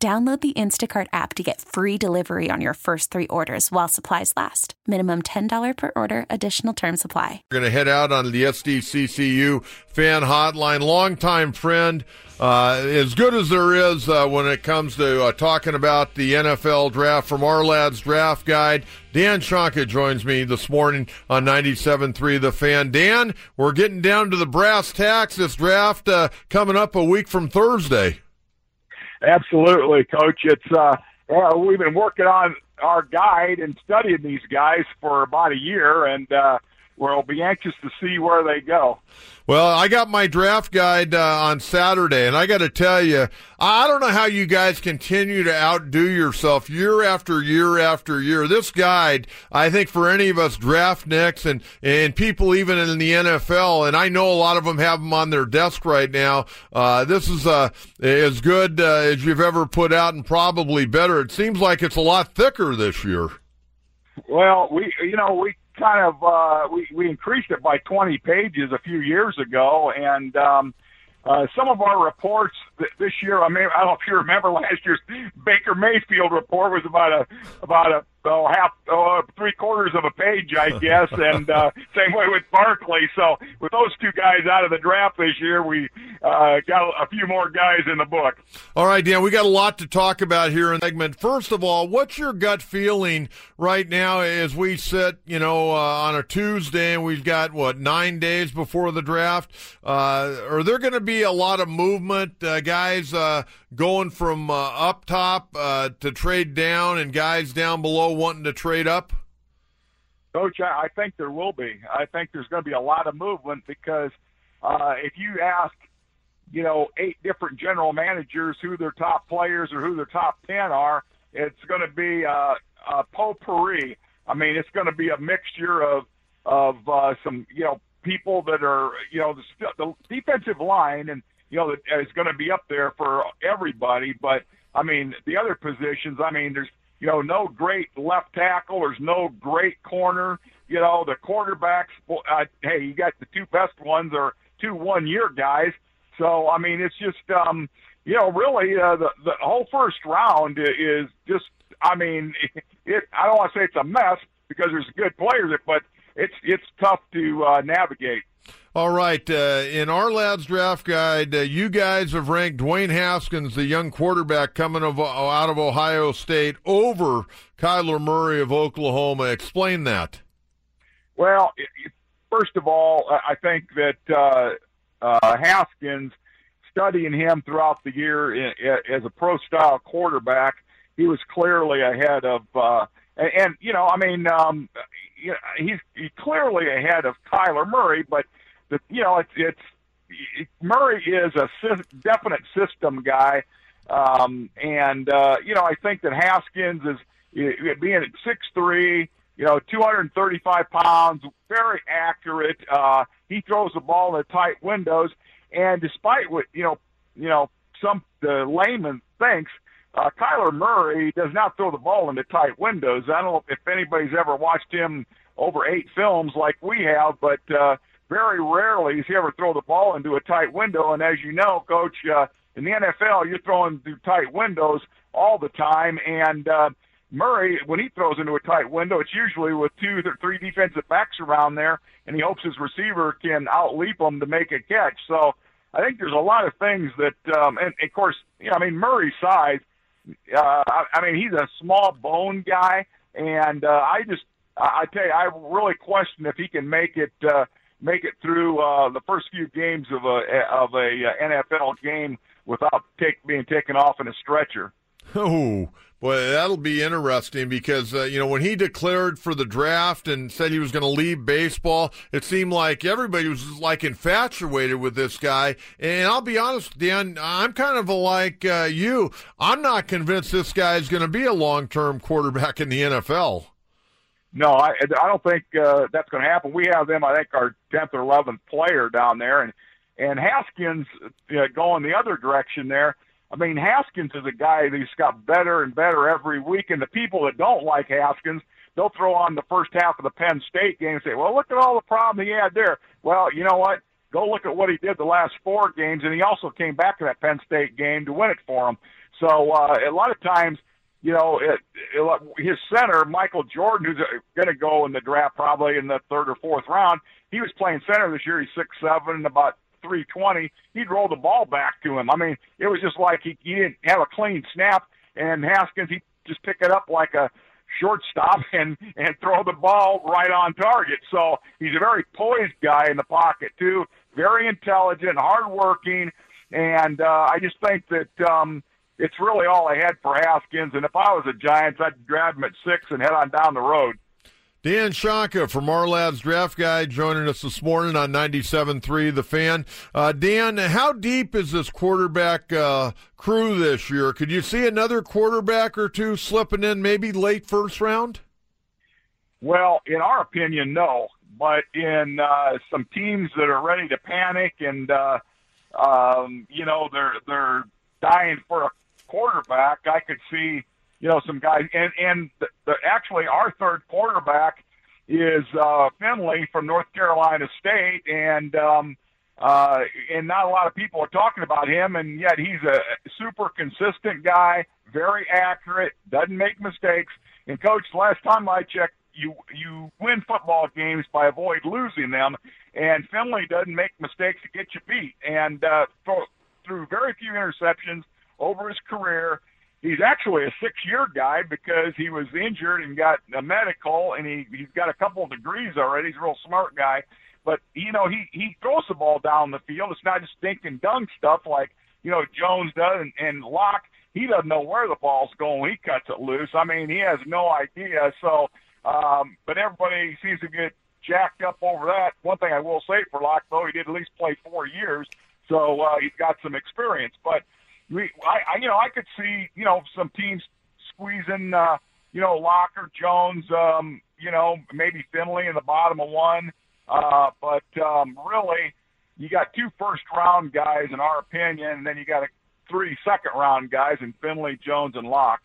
Download the Instacart app to get free delivery on your first three orders while supplies last. Minimum $10 per order, additional term supply. We're going to head out on the SDCCU fan hotline. Longtime friend, uh, as good as there is uh, when it comes to uh, talking about the NFL draft from Ourlads draft guide. Dan Shonka joins me this morning on 97.3 The Fan. Dan, we're getting down to the brass tacks. This draft uh, coming up a week from Thursday. Absolutely, Coach. It's uh, well, we've been working on our guide and studying these guys for about a year, and uh, we'll be anxious to see where they go. Well, I got my draft guide uh, on Saturday, and I got to tell you, I don't know how you guys continue to outdo yourself year after year after year. This guide, I think, for any of us draftniks and and people even in the NFL, and I know a lot of them have them on their desk right now. Uh, this is uh, as good uh, as you've ever put out, and probably better. It seems like it's a lot thicker this year. Well, we you know we kind of uh, we we increased it by 20 pages a few years ago, and um, uh, some of our reports th- this year. I mean, I don't know if you remember last year's Baker Mayfield report was about a about a oh, half, oh, three quarters of a page, I guess, and uh, same way with Barkley. So with those two guys out of the draft this year, we uh, got a few more guys in the book. All right, Dan, we got a lot to talk about here in segment. First of all, what's your gut feeling right now as we sit, you know, uh, on a Tuesday and we've got what nine days before the draft? Uh, are there going to be a lot of movement, uh, guys uh, going from uh, up top uh, to trade down, and guys down below wanting to trade up? Coach, I think there will be. I think there's going to be a lot of movement because uh, if you ask, you know, eight different general managers who their top players or who their top ten are, it's going to be uh, a potpourri. I mean, it's going to be a mixture of of uh, some, you know, people that are, you know, the, the defensive line and you know is going to be up there for everybody. But I mean, the other positions. I mean, there's you know, no great left tackle. There's no great corner. You know, the quarterbacks. Uh, hey, you got the two best ones are two one-year guys. So I mean, it's just um, you know, really uh, the the whole first round is just. I mean, it. I don't want to say it's a mess because there's good players, but it's it's tough to uh, navigate. All right. Uh, in Ourlads draft guide, uh, you guys have ranked Dwayne Haskins, the young quarterback coming of, out of Ohio State, over Kyler Murray of Oklahoma. Explain that. Well, first of all, I think that uh, uh, Haskins, studying him throughout the year as a pro style quarterback, he was clearly ahead of. Uh, and, and you know, I mean, um, you know, he's, he's clearly ahead of Kyler Murray, but the you know it's it's it, Murray is a sy- definite system guy, um, and uh, you know I think that Haskins is being at six three, you know, 235 pounds, very accurate. Uh, he throws the ball in the tight windows, and despite what you know, you know, some the layman thinks. Uh, Kyler Murray does not throw the ball into tight windows. I don't know if anybody's ever watched him over eight films like we have, but uh, very rarely does he ever throw the ball into a tight window. And as you know, Coach, uh, in the NFL, you're throwing through tight windows all the time. And uh, Murray, when he throws into a tight window, it's usually with two or three defensive backs around there, and he hopes his receiver can outleap him to make a catch. So I think there's a lot of things that, um, and of course, you know, I mean Murray's size. Uh, I, I mean, he's a small bone guy, and uh, I just, I tell you, I really question if he can make it. Uh, make it through uh, the first few games of a of a uh, NFL game without take, being taken off in a stretcher. Oh, boy, that'll be interesting because, uh, you know, when he declared for the draft and said he was going to leave baseball, it seemed like everybody was like infatuated with this guy. And I'll be honest, Dan, I'm kind of like uh, you. I'm not convinced this guy is going to be a long term quarterback in the NFL. No, I, I don't think uh, that's going to happen. We have them, I think, our 10th or 11th player down there. And, and Haskins uh, going the other direction there I mean, Haskins is a guy that's got better and better every week, and the people that don't like Haskins, they'll throw on the first half of the Penn State game and say, "Well, look at all the problem he had there." Well, you know what? Go look at what he did the last four games, and he also came back to that Penn State game to win it for him. So uh, a lot of times, you know, it, it, his center, Michael Jordan, who's going to go in the draft probably in the third or fourth round, he was playing center this year. He's six seven, about 320, he'd roll the ball back to him. I mean, it was just like he, he didn't have a clean snap, and Haskins, he just pick it up like a shortstop and and throw the ball right on target. So he's a very poised guy in the pocket too, very intelligent, hardworking, and uh, I just think that um, it's really all I had for Haskins. And if I was a Giants, I'd grab him at six and head on down the road. Dan Shonka from Ourlads Draft Guide joining us this morning on 97.3 The Fan. Uh, Dan, how deep is this quarterback uh, crew this year? Could you see another quarterback or two slipping in maybe late first round? Well, in our opinion, no. But in uh, some teams that are ready to panic and, uh, um, you know, they're, they're dying for a quarterback, I could see – you know, some guys. And and the, the, actually, our third quarterback is uh, Finley from North Carolina State, and um, uh, and not a lot of people are talking about him, and yet he's a super consistent guy, very accurate, doesn't make mistakes. And coach, last time I checked, you you win football games by avoid losing them, and Finley doesn't make mistakes to get you beat. And uh, through very few interceptions over his career, he's actually a six year guy because he was injured and got a medical and he he's got a couple of degrees already. He's a real smart guy. But you know, he he throws the ball down the field. It's not just stinking dunk stuff like, you know, Jones does and, and Lock, he doesn't know where the ball's going he cuts it loose. I mean, he has no idea. So um but everybody seems to get jacked up over that. One thing I will say for Lock though, he did at least play four years. So uh he's got some experience. But we, I, I, you know, I could see, you know, some teams squeezing, uh, you know, Locker, Jones, um, you know, maybe Finley in the bottom of one. Uh, but um, really, you got two first round guys, in our opinion, and then you got a three second round guys in Finley, Jones, and Lock.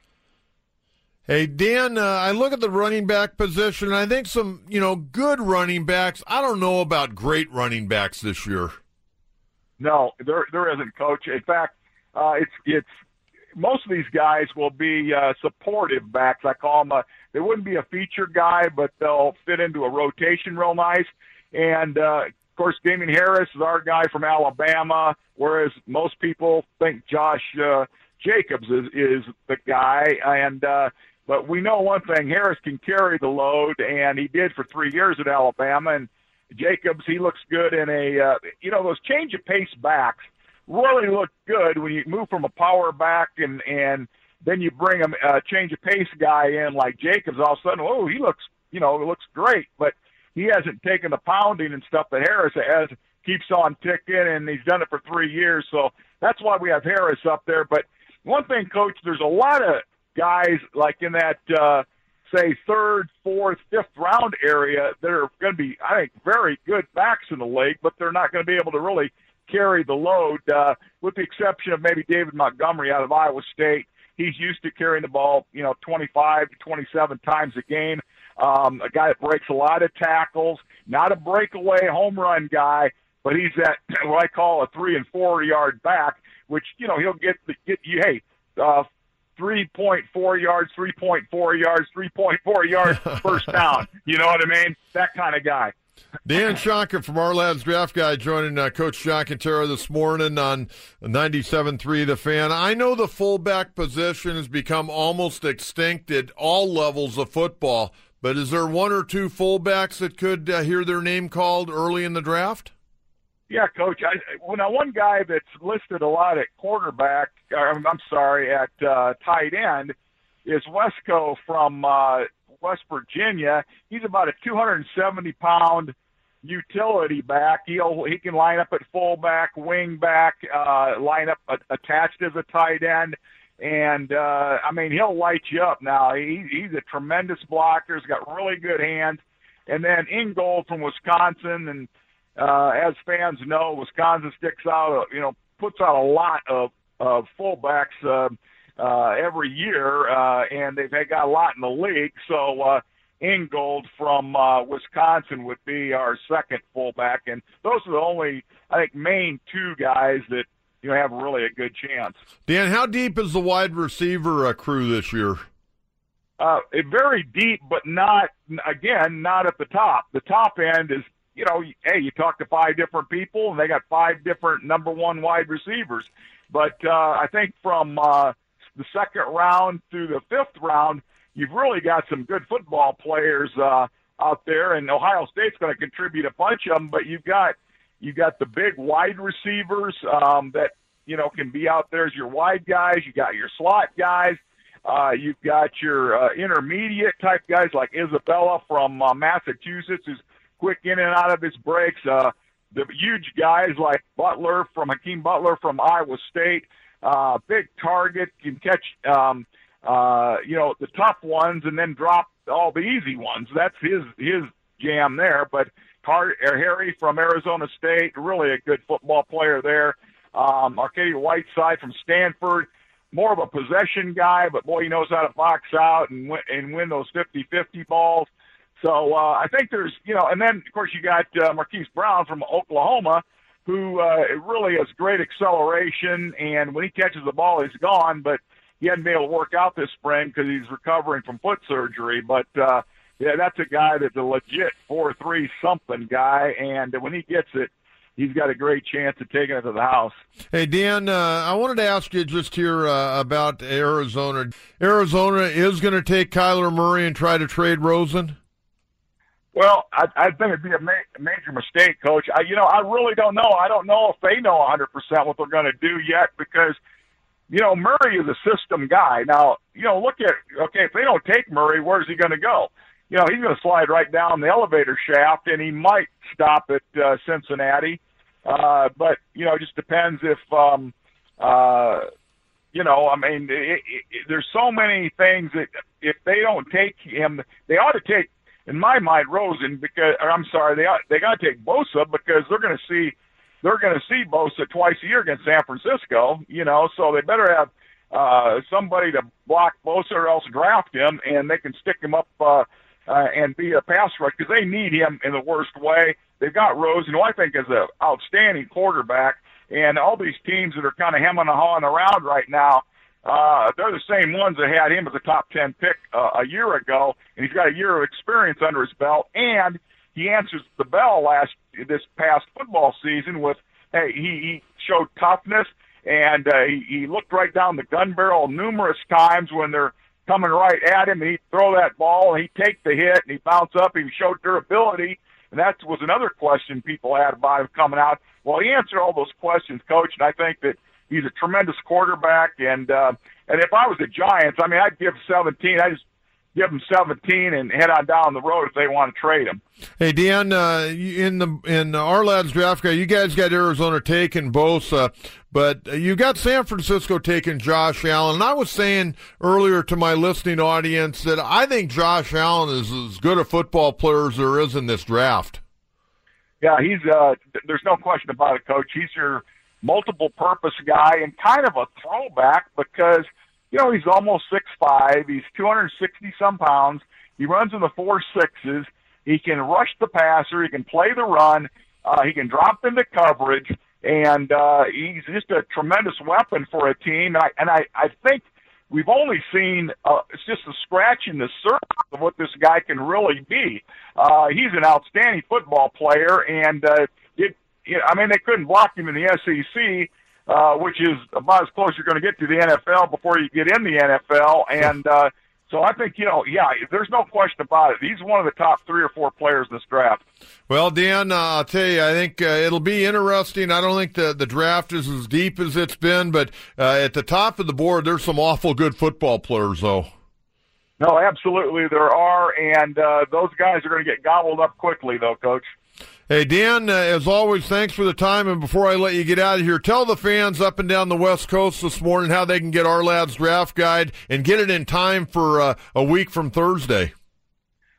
Hey Dan, uh, I look at the running back position. And I think some, you know, good running backs. I don't know about great running backs this year. No, there there isn't, Coach. In fact, uh, it's it's most of these guys will be uh, supportive backs. I call them. A, they wouldn't be a feature guy, but they'll fit into a rotation real nice. And uh, of course, Damien Harris is our guy from Alabama, whereas most people think Josh uh, Jacobs is is the guy. And uh, but we know one thing: Harris can carry the load, and he did for three years at Alabama. And Jacobs, he looks good in a uh, you know those change of pace backs really look good when you move from a power back and and then you bring a, a change of pace guy in like Jacobs. All of a sudden, oh, he looks you know looks great, but he hasn't taken the pounding and stuff that Harris has. Keeps on ticking, and he's done it for three years. So that's why we have Harris up there. But one thing, Coach, there's a lot of guys like in that uh, say third, fourth, fifth round area that are going to be, I think, very good backs in the league, but they're not going to be able to really carry the load, uh, with the exception of maybe David Montgomery out of Iowa State. He's used to carrying the ball, you know, 25 to 27 times a game. Um, a guy that breaks a lot of tackles, not a breakaway home run guy, but he's that what I call a three and four yard back, which you know he'll get the get you. Hey, uh, 3.4 yards, 3.4 yards, 3.4 yards first down. You know what I mean? That kind of guy. Dan Shonka from Ourlads Draft Guy joining uh, Coach John Kentera this morning on 97.3 The Fan. I know the fullback position has become almost extinct at all levels of football, but is there one or two fullbacks that could uh, hear their name called early in the draft? Yeah, Coach. I, well, now one guy that's listed a lot at quarterback I'm sorry, at uh, tight end is Wesco from uh, West Virginia. He's about a 270 pound utility back. He'll he can line up at fullback, wing back, uh, line up uh, attached as a tight end, and uh, I mean he'll light you up. Now he, he's a tremendous blocker. He's got really good hands. And then Ingold from Wisconsin, and uh, as fans know, Wisconsin sticks out. You know, puts out a lot of of fullbacks. Uh, uh, every year, uh, and they've got a lot in the league. So uh, Ingold from uh, Wisconsin would be our second fullback, and those are the only, I think, main two guys that you know have really a good chance. Dan, how deep is the wide receiver uh, crew this year? Uh, very deep, but not again, not at the top. The top end is you know, hey, you talk to five different people, and they got five different number one wide receivers. But uh, I think from uh, the second round through the fifth round, you've really got some good football players uh, out there, and Ohio State's going to contribute a bunch of them. But you've got you've got the big wide receivers um, that you know can be out there as your wide guys. You got your slot guys. Uh, you've got your uh, intermediate type guys like Isabella from uh, Massachusetts, who's quick in and out of his breaks. Uh, the huge guys like Butler from Hakeem Butler from Iowa State uh, big target, can catch, um, uh, you know, the tough ones and then drop all the easy ones. That's his his jam there. But Car- Harry from Arizona State, really a good football player there. Um, Arcega-Whiteside from Stanford, more of a possession guy, but boy, he knows how to box out and win, and win those 50-50 balls. So uh, I think there's, you know, and then of course you got uh, Marquise Brown from Oklahoma, who uh, really has great acceleration, and when he catches the ball, he's gone. But he hadn't been able to work out this spring because he's recovering from foot surgery. But uh, yeah, that's a guy that's a legit four three something guy, and when he gets it, he's got a great chance of taking it to the house. Hey, Dan, uh, I wanted to ask you just here uh, about Arizona. Arizona is going to take Kyler Murray and try to trade Rosen. Well, I, I think it'd be a, ma- major mistake, Coach. I, you know, I really don't know. I don't know if they know 100% what they're going to do yet because, you know, Murray is a system guy. Now, you know, look at okay, if they don't take Murray, where's he going to go? You know, he's going to slide right down the elevator shaft, and he might stop at uh, Cincinnati. Uh, but you know, it just depends if, um, uh, you know, I mean, it, it, there's so many things that if they don't take him, they ought to take in my mind, Rosen because or I'm sorry, they they got to take Bosa because they're going to see they're going to see Bosa twice a year against San Francisco. You know, so they better have uh, somebody to block Bosa or else draft him, and they can stick him up uh, uh, and be a pass rush because they need him in the worst way. They've got Rosen, who I think is an outstanding quarterback, and all these teams that are kind of hemming and hawing around right now uh, they're the same ones that had him as a top 10 pick uh, a year ago, and he's got a year of experience under his belt, and he answers the bell last this past football season with, hey, he, he showed toughness, and uh, he, he looked right down the gun barrel numerous times when they're coming right at him, and he'd throw that ball, and he'd take the hit, and he'd bounce up, he showed durability, and that was another question people had about him coming out. Well, he answered all those questions, Coach, and I think that – He's a tremendous quarterback, and uh, and if I was the Giants, I mean, I'd give 17. I just give them 17 and head on down the road if they want to trade him. Hey, Dan, uh, in the in Ourlads draft guy, you guys got Arizona taking Bosa, but you got San Francisco taking Josh Allen. And I was saying earlier to my listening audience that I think Josh Allen is as good a football player as there is in this draft. Yeah, he's. Uh, there's no question about it, Coach. He's your multiple purpose guy and kind of a throwback because, you know, he's almost six five. He's 260 some pounds. He runs in the four sixes. He can rush the passer. He can play the run. Uh, he can drop into coverage, and uh, he's just a tremendous weapon for a team. And I and I, I think we've only seen uh, it's just a scratch in the surface of what this guy can really be. Uh, he's an outstanding football player, and uh, you know, I mean, they couldn't block him in the SEC, uh, which is about as close you're going to get to the NFL before you get in the NFL. And uh, So I think, you know, yeah, there's no question about it. He's one of the top three or four players in this draft. Well, Dan, uh, I'll tell you, I think uh, it'll be interesting. I don't think the, the draft is as deep as it's been, but uh, at the top of the board, there's some awful good football players, though. No, absolutely there are, and uh, those guys are going to get gobbled up quickly, though, Coach. Hey, Dan, uh, as always, thanks for the time. And before I let you get out of here, tell the fans up and down the West Coast this morning how they can get Ourlads draft guide and get it in time for uh, a week from Thursday.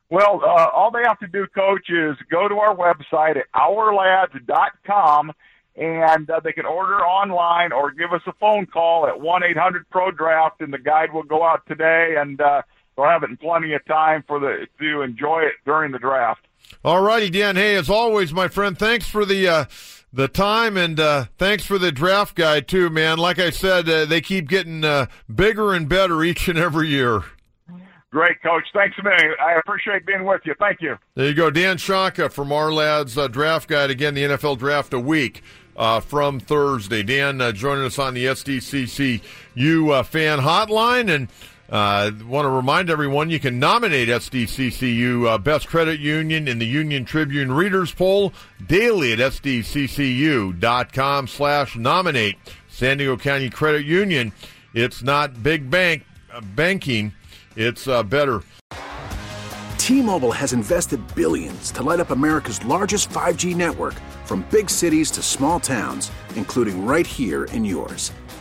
Well, uh, all they have to do, Coach, is go to our website at ourlads.com and uh, they can order online or give us a phone call at 1 800 Pro Draft, and the guide will go out today, and uh, they'll have it in plenty of time for the to enjoy it during the draft. All righty, Dan. Hey, as always, my friend, thanks for the uh, the time and uh, thanks for the draft guide too, man. Like I said, uh, they keep getting uh, bigger and better each and every year. Great, Coach. Thanks a million. I appreciate being with you. Thank you. There you go, Dan Shonka from Ourlads uh, Draft Guide. Again, the NFL Draft a week. Uh, from Thursday. Dan uh, joining us on the SDCCU uh, fan hotline. And uh, want to remind everyone you can nominate SDCCU uh, Best Credit Union in the Union Tribune Readers Poll daily at sdccu.com slash nominate. San Diego County Credit Union. It's not big bank uh, banking. It's uh, better. T-Mobile has invested billions to light up America's largest 5G network from big cities to small towns, including right here in yours.